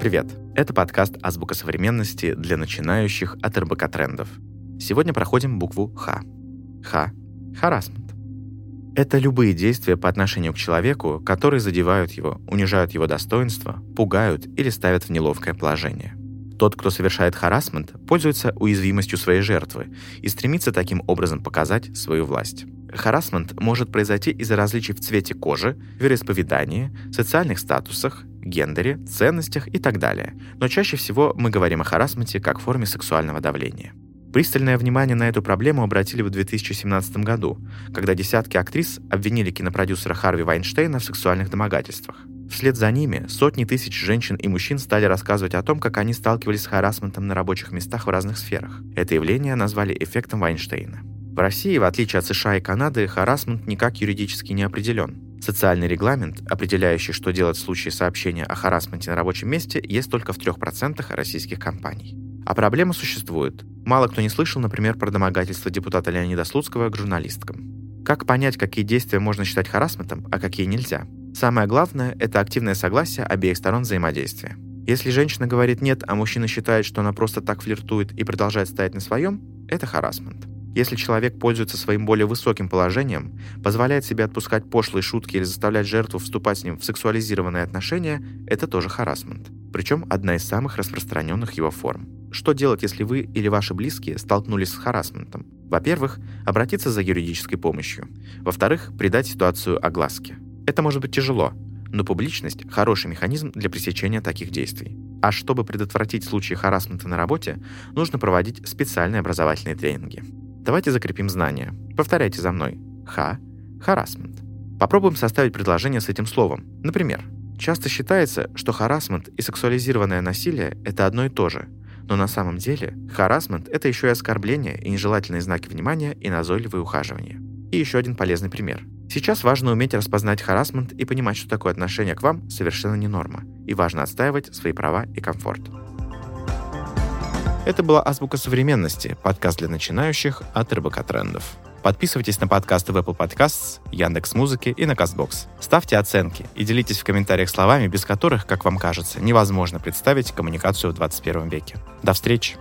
Привет! Это подкаст «Азбука современности» для начинающих от РБК трендов. Сегодня проходим букву Х. Х. Харасмент. Это любые действия по отношению к человеку, которые задевают его, унижают его достоинство, пугают или ставят в неловкое положение. Тот, кто совершает харасмент, пользуется уязвимостью своей жертвы и стремится таким образом показать свою власть. Харасмент может произойти из-за различий в цвете кожи, вероисповедании, социальных статусах, гендере, ценностях и так далее. Но чаще всего мы говорим о харасменте как форме сексуального давления. Пристальное внимание на эту проблему обратили в 2017 году, когда десятки актрис обвинили кинопродюсера Харви Вайнштейна в сексуальных домогательствах. Вслед за ними сотни тысяч женщин и мужчин стали рассказывать о том, как они сталкивались с харасментом на рабочих местах в разных сферах. Это явление назвали эффектом Вайнштейна. В России, в отличие от США и Канады, харасмент никак юридически не определен. Социальный регламент, определяющий, что делать в случае сообщения о харасменте на рабочем месте, есть только в 3% российских компаний. А проблема существует. Мало кто не слышал, например, про домогательство депутата Леонида Слуцкого к журналисткам. Как понять, какие действия можно считать харасментом, а какие нельзя? Самое главное – это активное согласие обеих сторон взаимодействия. Если женщина говорит «нет», а мужчина считает, что она просто так флиртует и продолжает стоять на своем, это харасмент. Если человек пользуется своим более высоким положением, позволяет себе отпускать пошлые шутки или заставлять жертву вступать с ним в сексуализированные отношения, это тоже харасмент. Причем одна из самых распространенных его форм. Что делать, если вы или ваши близкие столкнулись с харасментом? Во-первых, обратиться за юридической помощью. Во-вторых, придать ситуацию огласке. Это может быть тяжело, но публичность – хороший механизм для пресечения таких действий. А чтобы предотвратить случаи харасмента на работе, нужно проводить специальные образовательные тренинги. Давайте закрепим знания. Повторяйте за мной. Ха – харасмент. Попробуем составить предложение с этим словом. Например, часто считается, что харасмент и сексуализированное насилие – это одно и то же. Но на самом деле харасмент – это еще и оскорбление и нежелательные знаки внимания и назойливые ухаживания. И еще один полезный пример. Сейчас важно уметь распознать харасмент и понимать, что такое отношение к вам совершенно не норма. И важно отстаивать свои права и комфорт. Это была «Азбука современности», подкаст для начинающих от РБК Трендов. Подписывайтесь на подкасты в Apple Podcasts, Яндекс Музыки и на Castbox. Ставьте оценки и делитесь в комментариях словами, без которых, как вам кажется, невозможно представить коммуникацию в 21 веке. До встречи!